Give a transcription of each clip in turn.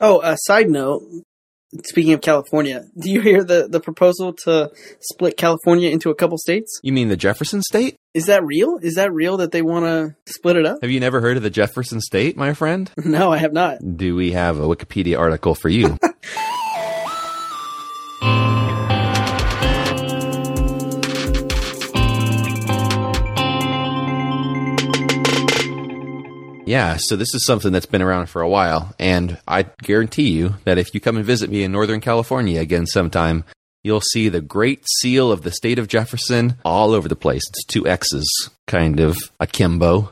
Oh, a side note. Speaking of California, do you hear the, the proposal to split California into a couple states? You mean the Jefferson State? Is that real? Is that real that they want to split it up? Have you never heard of the Jefferson State, my friend? No, I have not. Do we have a Wikipedia article for you? Yeah, so this is something that's been around for a while, and I guarantee you that if you come and visit me in Northern California again sometime, you'll see the great seal of the state of Jefferson all over the place. It's two X's, kind of akimbo,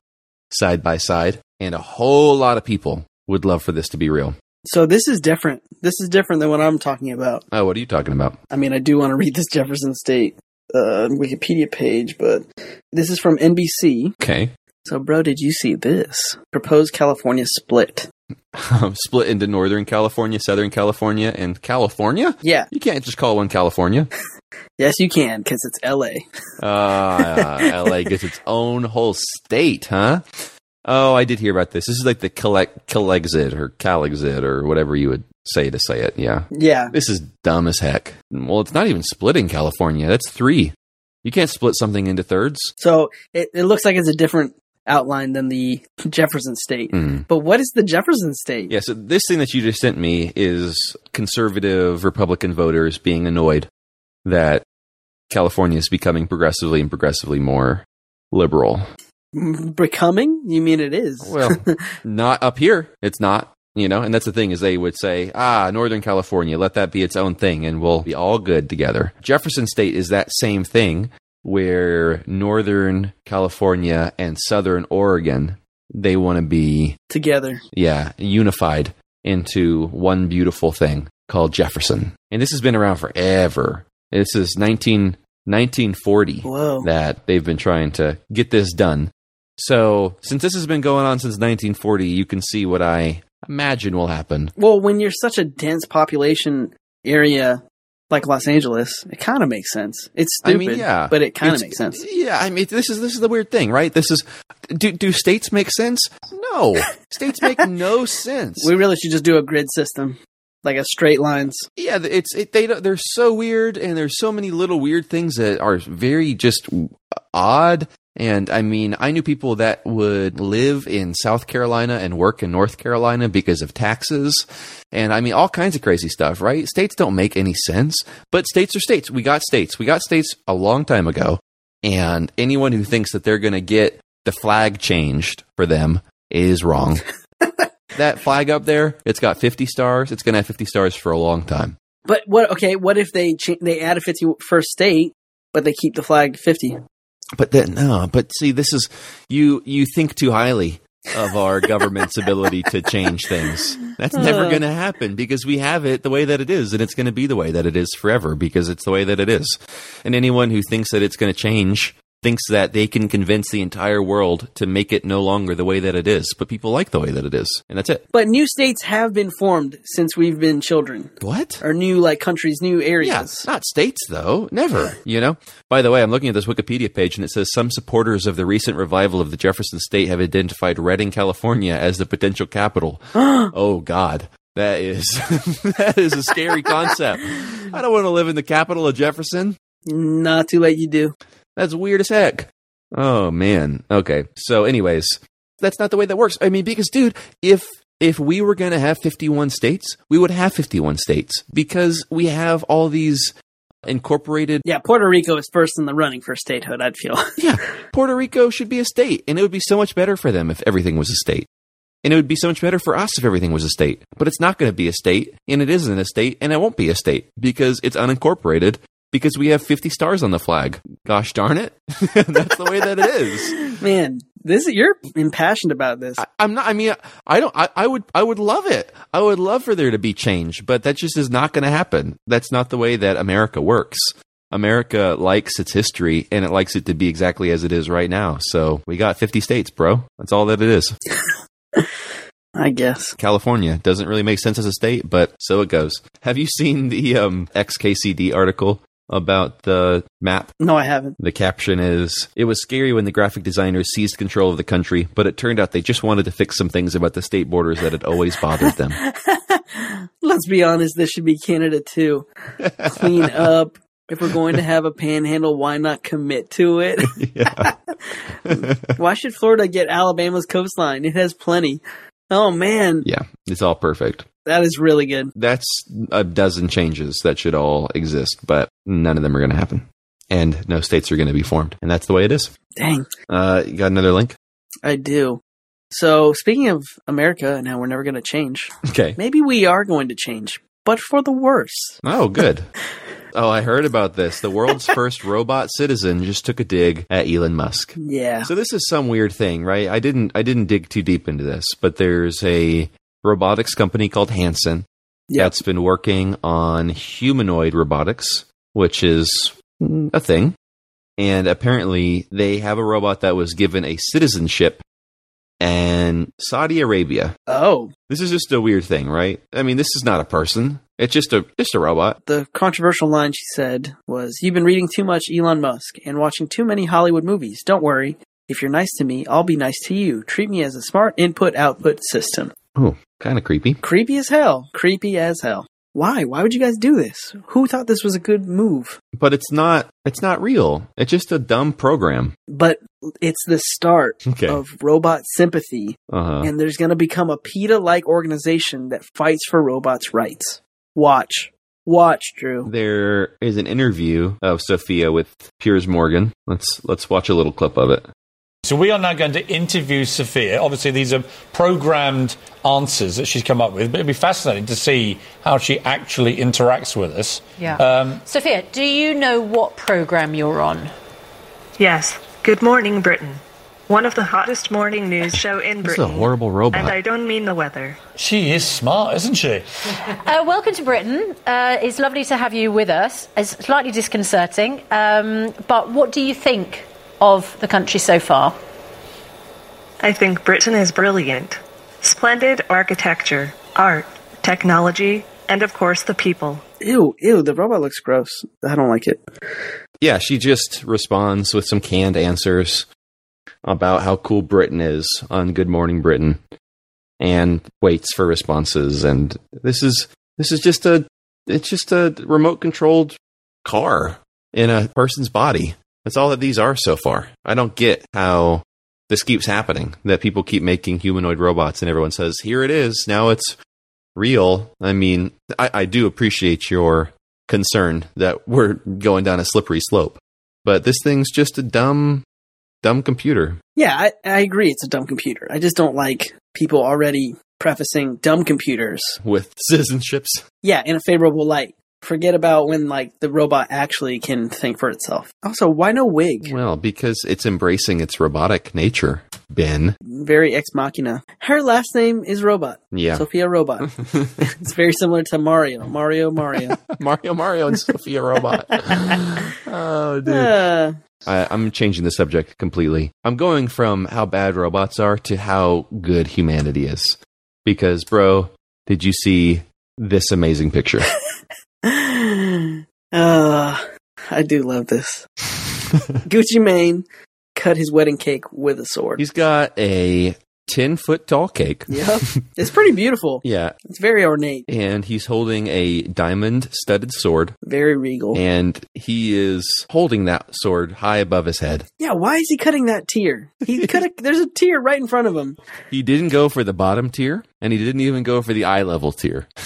side by side, and a whole lot of people would love for this to be real. So this is different. This is different than what I'm talking about. Oh, what are you talking about? I mean, I do want to read this Jefferson State uh, Wikipedia page, but this is from NBC. Okay. So, bro, did you see this? Proposed California split. Split into Northern California, Southern California, and California? Yeah. You can't just call one California. Yes, you can, because it's LA. Uh, LA gets its own whole state, huh? Oh, I did hear about this. This is like the collect Calexit or Calexit or whatever you would say to say it. Yeah. Yeah. This is dumb as heck. Well, it's not even splitting California. That's three. You can't split something into thirds. So it, it looks like it's a different outline than the Jefferson State. Mm. But what is the Jefferson State? Yeah, so this thing that you just sent me is conservative Republican voters being annoyed that California is becoming progressively and progressively more liberal. Becoming? You mean it is? Well, not up here. It's not. You know, and that's the thing is they would say, ah, Northern California, let that be its own thing and we'll be all good together. Jefferson State is that same thing where Northern California and Southern Oregon, they want to be, Together. yeah, unified into one beautiful thing called Jefferson. And this has been around forever. This is 19, 1940 Whoa. that they've been trying to get this done. So, since this has been going on since 1940, you can see what I imagine will happen. Well, when you're such a dense population area like Los Angeles, it kind of makes sense. It's I stupid, mean, yeah, but it kind of makes sense. Yeah, I mean, this is this is the weird thing, right? This is do do states make sense? No, states make no sense. We really should just do a grid system, like a straight lines. yeah, it's it, they they're so weird, and there's so many little weird things that are very just odd. And I mean, I knew people that would live in South Carolina and work in North Carolina because of taxes. And I mean, all kinds of crazy stuff, right? States don't make any sense, but states are states. We got states. We got states a long time ago. And anyone who thinks that they're going to get the flag changed for them is wrong. that flag up there, it's got 50 stars. It's going to have 50 stars for a long time. But what? Okay, what if they cha- they add a 51st state, but they keep the flag 50? But then, no, but see, this is, you, you think too highly of our government's ability to change things. That's never going to happen because we have it the way that it is, and it's going to be the way that it is forever because it's the way that it is. And anyone who thinks that it's going to change thinks that they can convince the entire world to make it no longer the way that it is. But people like the way that it is, and that's it. But new states have been formed since we've been children, What? or new like countries, new areas. Yeah, not states though. Never. You know. By the way, I'm looking at this Wikipedia page and it says some supporters of the recent revival of the Jefferson State have identified Redding, California, as the potential capital. oh God. That is that is a scary concept. I don't want to live in the capital of Jefferson. Not too late, you do. That's weird as heck. Oh man. Okay. So anyways, that's not the way that works. I mean, because dude, if if we were going to have 51 states, we would have 51 states because we have all these incorporated Yeah, Puerto Rico is first in the running for statehood. I'd feel. Yeah, Puerto Rico should be a state, and it would be so much better for them if everything was a state. And it would be so much better for us if everything was a state. But it's not going to be a state, and it isn't a state, and it won't be a state because it's unincorporated because we have 50 stars on the flag. Gosh darn it. That's the way that it is. Man, this you're impassioned about this. I, I'm not, I mean, I don't, I, I would, I would love it. I would love for there to be change, but that just is not going to happen. That's not the way that America works. America likes its history and it likes it to be exactly as it is right now. So we got 50 states, bro. That's all that it is. I guess. California doesn't really make sense as a state, but so it goes. Have you seen the um, XKCD article about the map? No, I haven't. The caption is It was scary when the graphic designers seized control of the country, but it turned out they just wanted to fix some things about the state borders that had always bothered them. let's be honest, this should be Canada too. Clean up. If we're going to have a panhandle, why not commit to it? yeah. why should Florida get Alabama's coastline? It has plenty. Oh man, yeah, it's all perfect. that is really good. That's a dozen changes that should all exist, but none of them are going to happen. And no states are going to be formed. And that's the way it is. Dang, Uh, you got another link? I do. So speaking of America and how we're never going to change, Okay. maybe we are going to change, but for the worse. Oh, good. oh, I heard about this. The world's first robot citizen just took a dig at Elon Musk. Yeah. So this is some weird thing, right? I didn't I didn't dig too deep into this, but there's a robotics company called Hanson Yeah. that's been working on humanoid robotics, which is a thing. And apparently they have a robot that was given a citizenship and Saudi Arabia. Oh, This is just a weird thing, right? I mean, this is not a person. It's just a just a robot. the controversial line she said was, "You've been reading too much Elon Musk and watching too many Hollywood movies. Don't worry. If you're nice to me, I'll be nice to you. Treat me as a smart input-output system." Oh, kind of creepy. Creepy as hell. Creepy as hell. Why? Why would you guys do this? Who thought this was a good move? But it's not it's not real. It's just a dumb program. But it's the start Okay. of robot sympathy, Uh-huh. and there's going to become a PETA-like organization that fights for robots' rights. Watch. Watch, Drew. There is an interview of Sophia with Piers Morgan. Let's let's watch a little clip of it. So we are now going to interview Sophia. Obviously, these are programmed answers that she's come up with, but it'd be fascinating to see how she actually interacts with us. Yeah. Um, Sophia, do you know what program you're on? Yes. Good morning, Britain. One of the hottest morning news show in This is a Britain. horrible robot. And I don't mean the weather. she is smart, isn't she? Uh, welcome to Britain. Uh, it's lovely to have you with us. It's slightly disconcerting, um, but what do you think of the country so far? I think Britain is brilliant. Splendid architecture, art, technology, and of course the people. Ew, ew, the robot looks gross. I don't like it. yeah, she just responds with some canned answers about how cool Britain is on Good Morning Britain and waits for responses and this is this is just a it's just a remote controlled car in a person's body. That's all that these are so far. I don't get how this keeps happening that people keep making humanoid robots and everyone says, "Here it is. Now it's real." I mean, I, I do appreciate your concern that we're going down a slippery slope, but this thing's just a dumb, dumb computer. Yeah, I, I agree. It's a dumb computer. I just don't like people already prefacing dumb computers. with citizenships. Yeah, in a favorable light. Forget about when like the robot actually can think for itself. Also, why no wig? Well, because it's embracing its robotic nature, Ben. Very ex machina. Her last name is Robot. Yeah. Sophia Robot. it's very similar to Mario. Mario Mario. Mario, Mario, and Sophia Robot. oh, dude. Uh, I, I'm changing the subject completely. I'm going from how bad robots are to how good humanity is. Because, bro, did you see this amazing picture? uh, I do love this. Gucci Mane cut his wedding cake with a sword. He's got a 10 foot tall cake. Yep. It's pretty beautiful. Yeah. It's very ornate, And he's holding a diamond studded sword. very regal. And he is holding that sword high above his head. yeah, why is he cutting that tier? He could have. there's a tier right in front of him. He didn't go for the bottom tier, and he didn't even go for the eye level tier.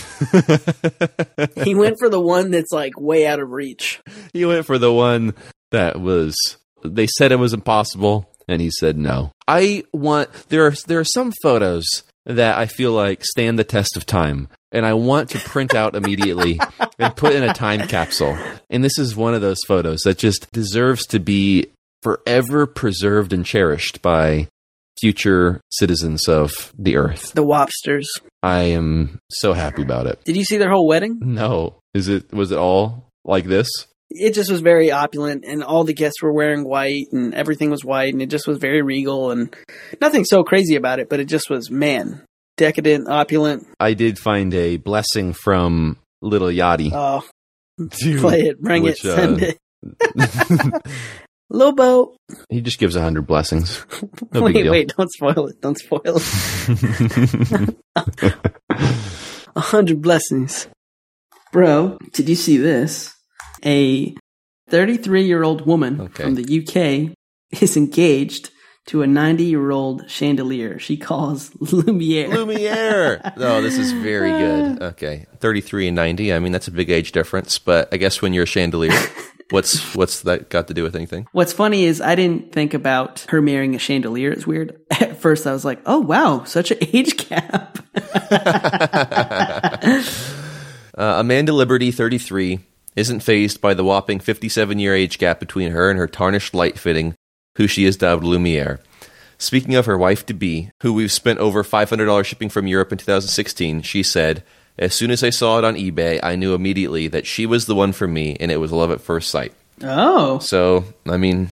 He went for the one that's like way out of reach. he went for the one that was they said it was impossible and he said no. I want there are there are some photos that i feel like stand the test of time and i want to print out immediately and put in a time capsule. And this is one of those photos that just deserves to be forever preserved and cherished by future citizens of the earth. The Wobsters. i am so happy about it. Did you see their whole wedding? no. Is it was it all like this It just was very opulent, and all the guests were wearing white, and everything was white, and it just was very regal, and nothing so crazy about it, but it just was man, decadent, opulent. I did find a blessing from Lil Yachty. Oh, play it, bring which, it, send uh, it. Lobo. he just gives a hundred blessings. No wait, wait, don't spoil it. Don't spoil it. A hundred blessings. Bro, did you see this? A 33 year old woman Okay. from the UK is engaged to a 90 year old chandelier she calls Lumiere. Lumiere. oh, this is very good. Okay, thirty-three and ninety. I mean, that's a big age difference. But I guess when you're a chandelier, what's what's that got to do with anything? What's funny is I didn't think about her marrying a chandelier. It's weird. At first, I was like, oh, wow, such an age gap. Uh, Amanda Liberty, 33, isn't phased by the whopping 57 year age gap between her and her tarnished light fitting, who she has dubbed Lumiere. Speaking of her wife to be, who we've spent over $500 shipping from Europe in 2016, she said, As soon as I saw it on eBay, I knew immediately that she was the one for me, and it was love at first sight. Oh. So, I mean,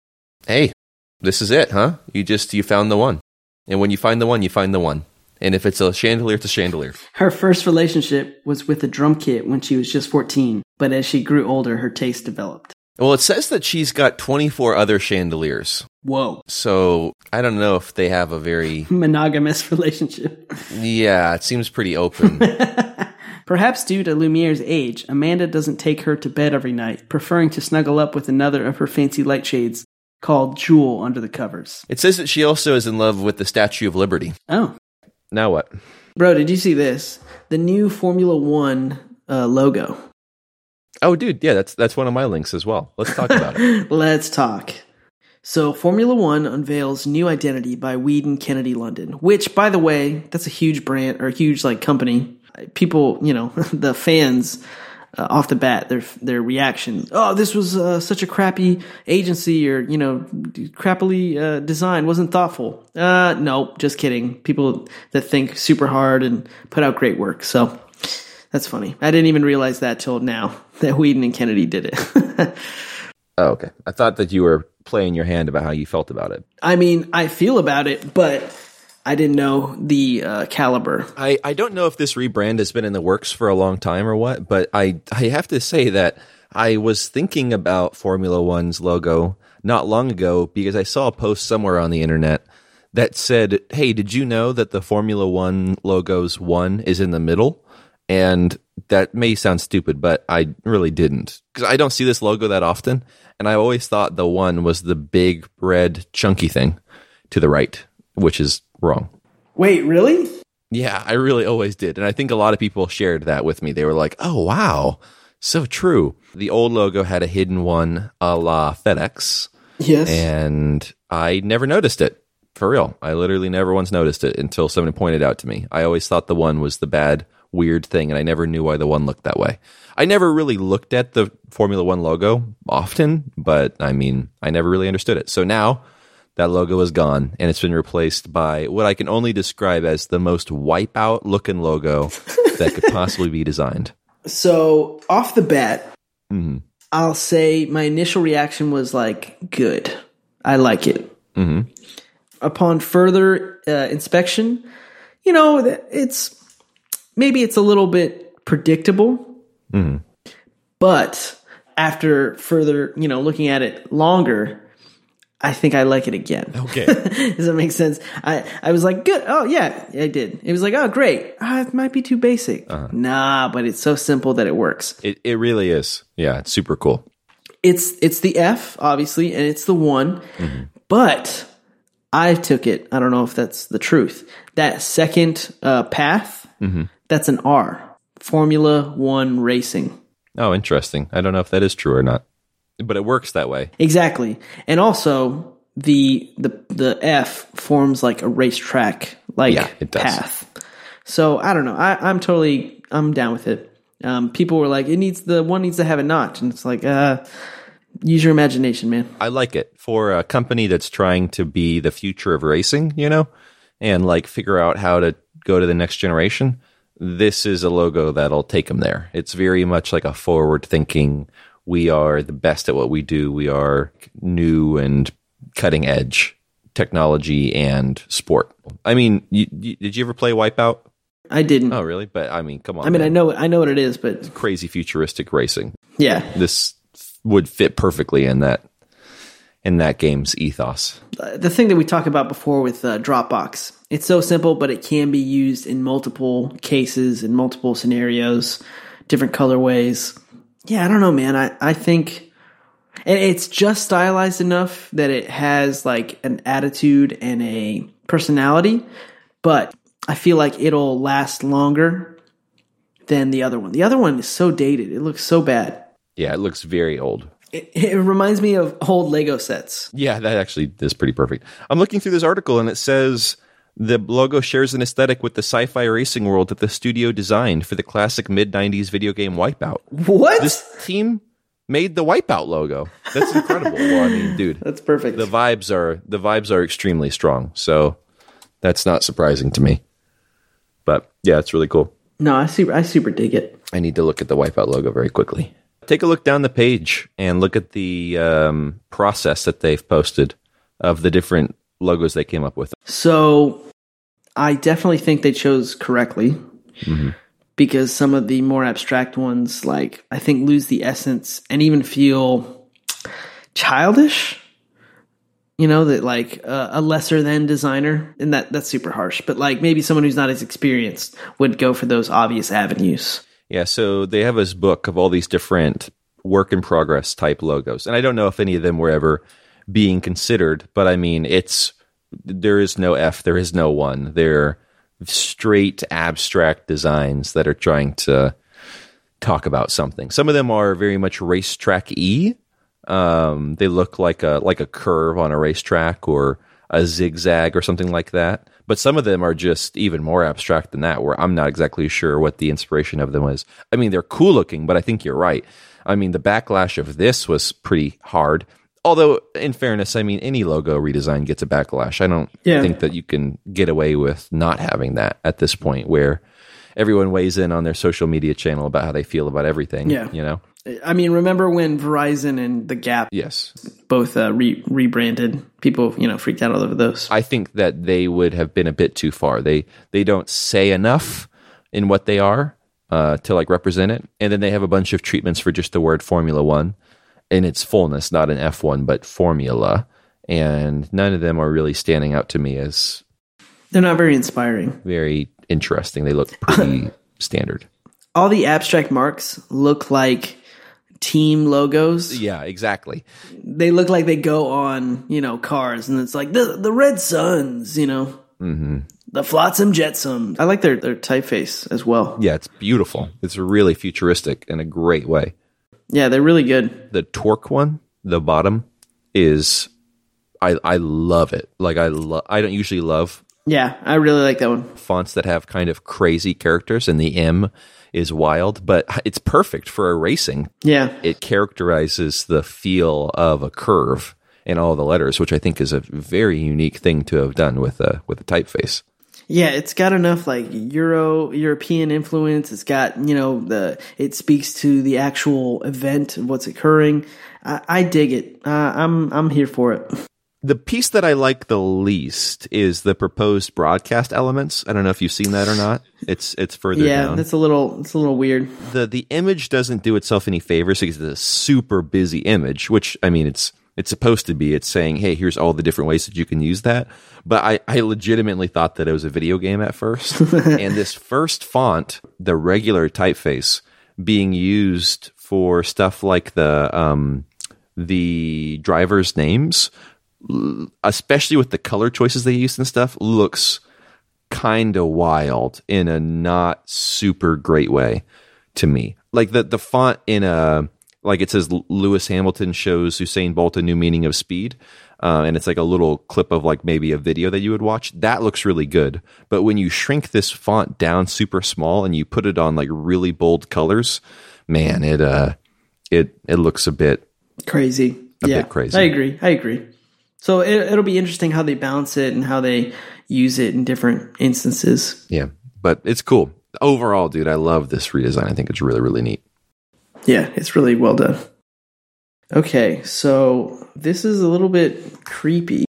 hey, this is it, huh? You just, you found the one. And when you find the one, you find the one. And if it's a chandelier, it's a chandelier. Her first relationship was with a drum kit when she was just 14, but as she grew older, her taste developed. Well, it says that she's got 24 other chandeliers. Whoa. So I don't know if they have a very Monogamous relationship. yeah. It seems pretty open. Perhaps due to Lumiere's age, Amanda doesn't take her to bed every night, preferring to snuggle up with another of her fancy light shades called Jewel under the covers. it says that she also is in love with the Statue of Liberty. Oh. Now what? Bro, did you see this? The new Formula One uh, logo. Oh, dude, yeah, that's that's one of my links as well. Let's talk about it. Let's talk. So, Formula One unveils new identity by Wieden Kennedy London, which, by the way, that's a huge brand or a huge like company. People, you know, the fans uh, off the bat, their their reaction. Oh, this was uh, such a crappy agency, or you know, crappily uh, designed, wasn't thoughtful. Uh, no, just kidding. People that think super hard and put out great work. So. That's funny. I didn't even realize that till now that Wieden and Kennedy did it. Oh, okay. I thought that you were playing your hand about how you felt about it. I mean, I feel about it, but I didn't know the uh, caliber. I, I don't know if this rebrand has been in the works for a long time or what, but I I have to say that I was thinking about Formula One's logo not long ago because I saw a post somewhere on the internet that said, "Hey, did you know that the Formula One logo's one is in the middle?" And that may sound stupid, but I really didn't because I don't see this logo that often, and I always thought the one was the big red chunky thing to the right, which is wrong. Wait, really? Yeah, I really always did. And I think a lot of people shared that with me. They were like, oh, wow, so true. The old logo had a hidden one a la FedEx, Yes. and I never noticed it. For real. I literally never once noticed it until somebody pointed out to me. I always thought the one was the bad, weird thing, and I never knew why the one looked that way. I never really looked at the Formula One logo often, but I mean, I never really understood it. So now that logo is gone and it's been replaced by what I can only describe as the most wipeout looking logo that could possibly be designed. so, off the bat, Mhm. I'll say my initial reaction was like, good. I like it. Mhm. Upon further uh, inspection, you know, it's maybe it's a little bit predictable, but after further, you know, looking at it longer, I think I like it again. Okay. Does that make sense? I, I was like, good. Oh, yeah, I did. It was like, oh, great. Ah, it might be too basic. uh Nah, but it's so simple that it works. it, it really is. Yeah, it's super cool. It's it's the F, obviously, and it's the one, but I took it. I don't know if that's the truth. That second uh, path, that's an R. Formula One Racing. Oh, interesting. I don't know if that is true or not, but it works that way. Exactly. And also the the the F forms like a racetrack like Yeah, path. So I don't know. I, I'm totally I'm down with it. Um, people were like, it needs the one needs to have a notch, and it's like, uh, use your imagination, man. I like it for a company that's trying to be the future of racing, you know, and like figure out how to go to the next generation. This is a logo that'll take them there. It's very much like a forward thinking. We are the best at what we do. We are new and cutting edge technology and sport. I mean, you, you, did you ever play Wipeout? I didn't. Oh, really? But I mean, come on. I mean, I know I know what it is, but crazy futuristic racing. yeah, This would fit perfectly in that in that game's ethos. the thing that we talked about before with uh, Dropbox it's so simple, but it can be used in multiple cases, in multiple scenarios, different colorways. Yeah, I don't know, man. I, I think and it's just stylized enough that it has like an attitude and a personality, but I feel like it'll last longer than the other one. The other one is so dated. It looks so bad. Yeah, it looks very old. It, it reminds me of old Lego sets. Yeah, that actually is pretty perfect. I'm looking through this article and it says the logo shares an aesthetic with the sci-fi racing world that the studio designed for the classic mid 90s video game Wipeout. What? This team made the Wipeout logo. That's incredible. well, I mean, dude, That's perfect. the vibes are the vibes are extremely strong. So that's not surprising to me. But yeah, it's really cool. no, I super I super dig it. I need to look at the Wipeout logo very quickly. Take a look down the page and look at the um, process that they've posted of the different logos they came up with. So I definitely think they chose correctly because some of the more abstract ones, like I think, lose the essence and even feel childish. You know that like uh, a lesser than designer, and that that's super harsh. But like maybe someone who's not as experienced would go for those obvious avenues. Yeah, so they have this book of all these different work in progress type logos. And I don't know if any of them were ever being considered, but I mean, it's there is no F, there is no one. They're straight abstract designs that are trying to talk about something. Some of them are very much racetrack E. Um, they look like a like a curve on a racetrack or a zigzag or something like that. But some of them are just even more abstract than that, where I'm not exactly sure what the inspiration of them was. I mean, they're cool looking, but I think you're right. I mean, the backlash of this was pretty hard. Although, in fairness, I mean, any logo redesign gets a backlash. I don't Yeah. think that you can get away with not having that at this point, where everyone weighs in on their social media channel about how they feel about everything. Yeah. you know. I mean, remember when Verizon and the Gap Yes, both uh, re- rebranded? People, you know, freaked out all over those. I think that they would have been a bit too far. They they don't say enough in what they are uh, to like represent it, and then they have a bunch of treatments for just the word Formula One in its fullness, not an F one, but Formula, and none of them are really standing out to me as They're not very inspiring. very interesting. They look pretty standard. all the abstract marks look like team logos. Yeah, exactly. They look like they go on, you know, cars, and it's like the the Red Suns, you know, mm-hmm. the Flotsam Jetsam. I like their their typeface as well. Yeah, it's beautiful. It's really futuristic in a great way. Yeah, they're really good. the torque one, the bottom is I I love it. Like I lo- I don't usually love Yeah, I really like that one. fonts that have kind of crazy characters and the M is wild, but it's perfect for erasing. Yeah, It characterizes the feel of a curve in all the letters, which I think is a very unique thing to have done with a with a typeface. Yeah, it's got enough like Euro European influence. It's got you know the it speaks to the actual event of what's occurring. I, I dig it. Uh, I'm I'm here for it. The piece that I like the least is the proposed broadcast elements. I don't know if you've seen that or not. It's it's further Yeah, down. that's a little it's a little weird. the the image doesn't do itself any favors because it's a super busy image, which I mean it's it's supposed to be. It's saying, hey, here's all the different ways that you can use that. But I, I legitimately thought that it was a video game at first. and this first font, the regular typeface, being used for stuff like the um the drivers' names, especially with the color choices they used and stuff, looks kind of wild in a not super great way to me. Like the the font in a like it says Lewis Hamilton shows Usain Bolt a new meaning of speed. Uh, and it's like a little clip of like maybe a video that you would watch. That looks really good. But when you shrink this font down super small and you put it on like really bold colors, man, it uh it it looks a bit crazy. A yeah, bit crazy. I agree. I agree. So it, it'll be interesting how they balance it and how they use it in different instances. yeah, but it's cool. Overall, dude, I love this redesign. I think it's really really neat. Yeah, it's really well done. Okay, so this is a little bit creepy.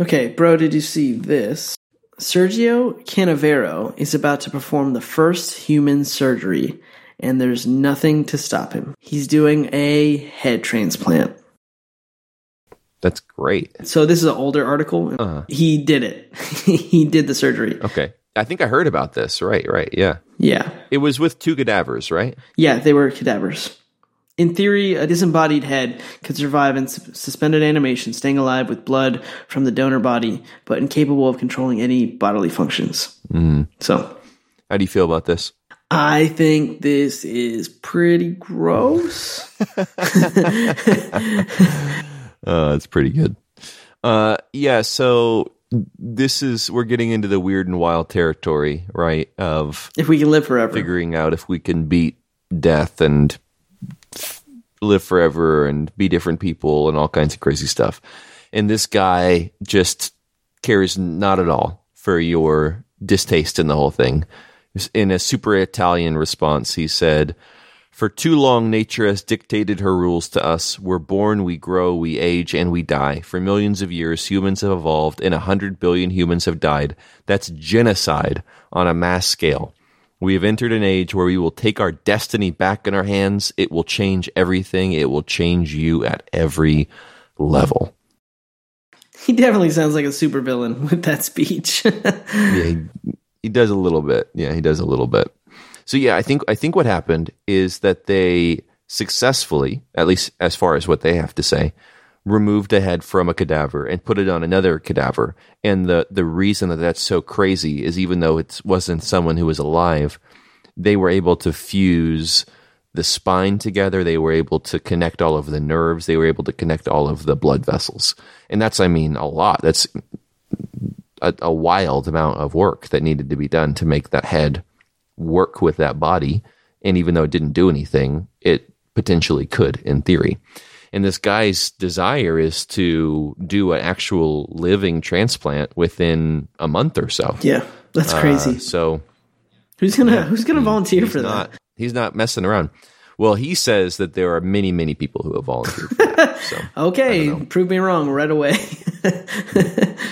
Okay, bro, did you see this? Sergio Canavero is about to perform the first human surgery, and there's nothing to stop him. He's doing a head transplant. That's great. So this is an older article. Uh-huh. He did it. he did the surgery. Okay. I think I heard about this. Right, right. Yeah. Yeah. It was with two cadavers, right? Yeah, they were cadavers. In theory, a disembodied head could survive in sus- suspended animation, staying alive with blood from the donor body, but incapable of controlling any bodily functions. Mm-hmm. So, How do you feel about this? I think this is pretty gross. Uh, it's pretty good. Uh, yeah. So this is we're getting into the weird and wild territory, right? Of if we can live forever. figuring out if we can beat death and live forever and be different people and all kinds of crazy stuff. And this guy just cares not at all for your distaste in the whole thing. In a super Italian response, he said, For too long, nature has dictated her rules to us. We're born, we grow, we age, and we die. For millions of years, humans have evolved, and a hundred billion humans have died. That's genocide on a mass scale. We have entered an age where we will take our destiny back in our hands. It will change everything. It will change you at every level. He definitely sounds like a supervillain with that speech. yeah, he, he does a little bit. Yeah, he does a little bit. So yeah, I think I think what happened is that they successfully, at least as far as what they have to say, removed a head from a cadaver and put it on another cadaver. And the the reason that that's so crazy is even though it wasn't someone who was alive, they were able to fuse the spine together. They were able to connect all of the nerves. They were able to connect all of the blood vessels. And that's, I mean, a lot. That's a, a wild amount of work that needed to be done to make that head work with that body. And even though it didn't do anything, it potentially could in theory. And this guy's desire is to do an actual living transplant within a month or so. yeah, that's crazy. Uh, so who's gonna Who's gonna volunteer for not, that? he's not messing around. Well, he says that there are many, many people who have volunteered for that. So Okay, prove me wrong right away.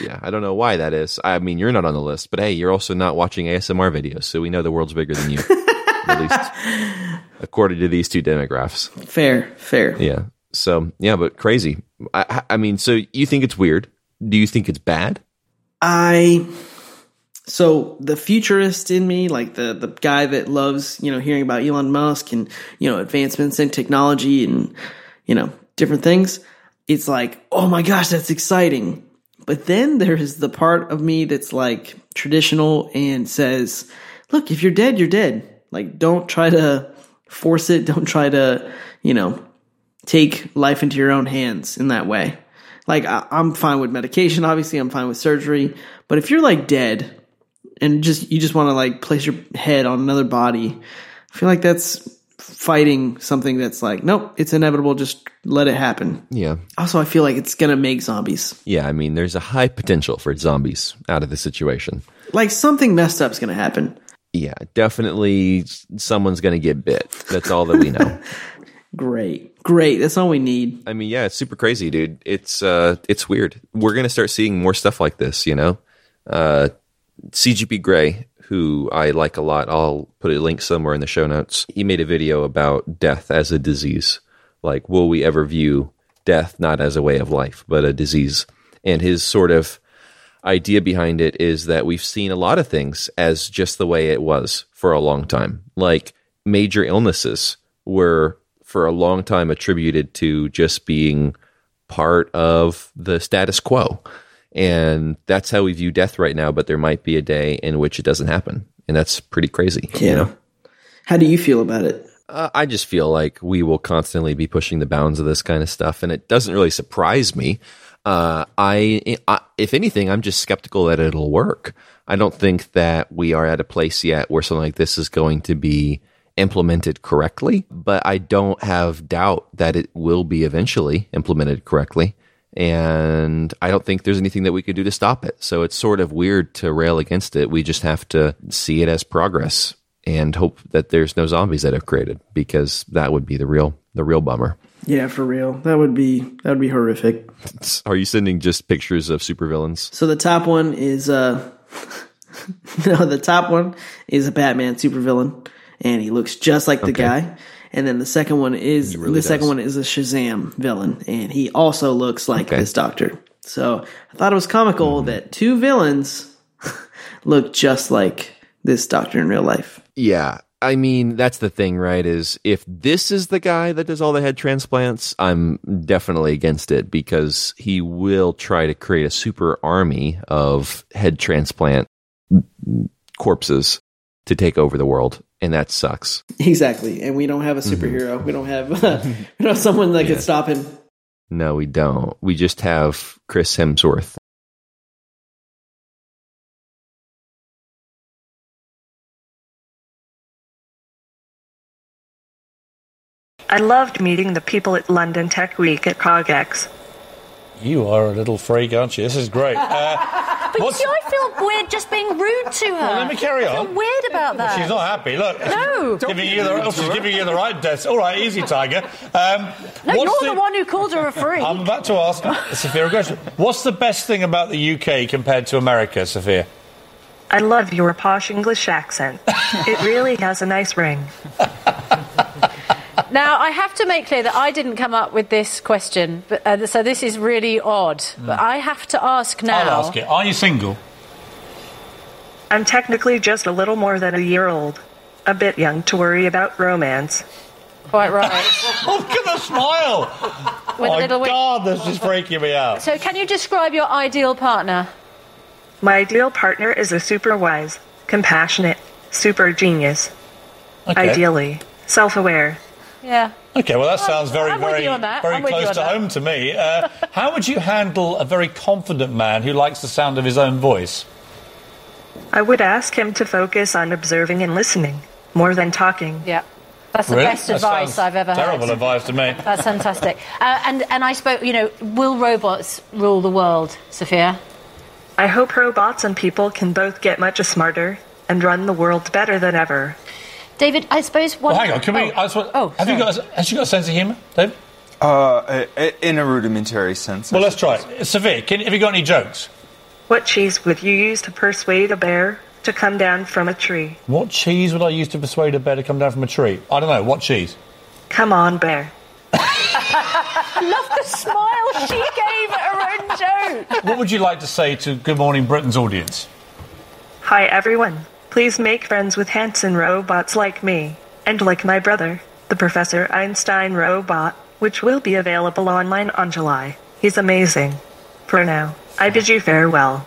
yeah, I don't know why that is. I mean, you're not on the list, but hey, you're also not watching ASMR videos, so we know the world's bigger than you. At least according to these two demographics. fair, fair. Yeah. So yeah, but crazy. I, I mean, so you think it's weird? Do you think it's bad? I so the futurist in me, like the the guy that loves you know hearing about Elon Musk and you know advancements in technology and you know different things. It's like, oh my gosh, that's exciting. But then there's the part of me that's like traditional and says, look, if you're dead, you're dead. Like, don't try to force it. Don't try to, you know, take life into your own hands in that way. Like I, I'm fine with medication, obviously I'm fine with surgery, but if you're like dead and just you just want to like place your head on another body, I feel like that's fighting something that's like nope, it's inevitable, just let it happen. Yeah. Also, I feel like it's gonna make zombies. Yeah, I mean, there's a high potential for zombies out of the situation. Like something messed up's gonna happen. Yeah, definitely someone's going to get bit. That's all that we know. Great, great. That's all we need. I mean, yeah, it's super crazy, dude. It's uh it's weird. We're going to start seeing more stuff like this, you know. Uh CGP Grey, who I like a lot. I'll put a link somewhere in the show notes. He made a video about death as a disease. Like will we ever view death not as a way of life, but a disease? And his sort of idea behind it is that we've seen a lot of things as just the way it was for a long time. Like major illnesses were for a long time attributed to just being part of the status quo. And that's how we view death right now, but there might be a day in which it doesn't happen. And that's pretty crazy. you know? How do you feel about it? Uh, I just feel like we will constantly be pushing the bounds of this kind of stuff, and it doesn't really surprise me. Uh, I, I, if anything, I'm just skeptical that it'll work. I don't think that we are at a place yet where something like this is going to be implemented correctly, but I don't have doubt that it will be eventually implemented correctly. And I don't think there's anything that we could do to stop it. So it's sort of weird to rail against it. We just have to see it as progress and hope that there's no zombies that have created because that would be the real the real bummer. Yeah, for real. That would be that would be horrific. Are you sending just pictures of supervillains? So the top one is uh no, the top one is a Batman supervillain, and he looks just like the Okay. guy. And then the second one is really the second one is a Shazam villain, and he also looks like Okay. this Doctor. So I thought it was comical Mm-hmm. that two villains look just like this Doctor in real life. Yeah. I mean, that's the thing, right? Is if this is the guy that does all the head transplants, I'm definitely against it because he will try to create a super army of head transplant corpses to take over the world. And that sucks. Exactly, and we don't have a Mm-hmm. superhero. We don't have we don't have someone that could stop him. No, we don't. We just have Chris Hemsworth. I loved meeting the people at London Tech Week at CogX. You are a little freak, aren't you? This is great. Uh, But you see, I feel weird just being rude to her. Well, let me carry on. I on. feel weird about that. She's not happy. Look, No. giving you the, oh, she's giving you the right desk. All right, easy, Tiger. Um, no, what's you're the... one who called her a freak. I'm about to ask Sophia a question. What's the best thing about the UK compared to America, Sophia? I love your posh English accent. It really has a nice ring. Now, I have to make clear that I didn't come up with this question, but, uh, so this is really odd. But I have to ask now. Hmm. I'll ask it. Are you single? I'm technically just a little more than a year old. A bit young to worry about romance. Quite right. Look at the smile. With a oh, little wink. God, this is freaking me out. So, can you describe your ideal partner? My ideal partner is a super wise, compassionate, super genius. Okay. Ideally, self aware. Yeah. Okay, well, that sounds very, I'm very, that. very I'm close to that. home to me. Uh, how would you handle a very confident man who likes the sound of his own voice? I would ask him to focus on observing and listening more than talking. Yeah. That's the Really? best That advice I've ever had. Terrible heard. advice to me. That's fantastic. Uh, and and I spoke. You know, will robots rule the world, Sophia? I hope robots and people can both get much smarter and run the world better than ever. David, I suppose one. Well, hang on. Can we? Oh, I just want- oh, have you got? A, has you got a sense of humour, David? Uh, in a rudimentary sense. Well, let's try it. Sophia, can, have you got any jokes? What cheese would you use to persuade a bear to come down from a tree? What cheese would I use to persuade a bear to come down from a tree? I don't know. What cheese? Come on, bear. Love the smile she gave at her own joke. What would you like to say to Good Morning Britain's audience? Hi, everyone. Please make friends with Hanson robots like me, and like my brother, the Professor Einstein robot, which will be available online on July. He's amazing. For now, I bid you farewell.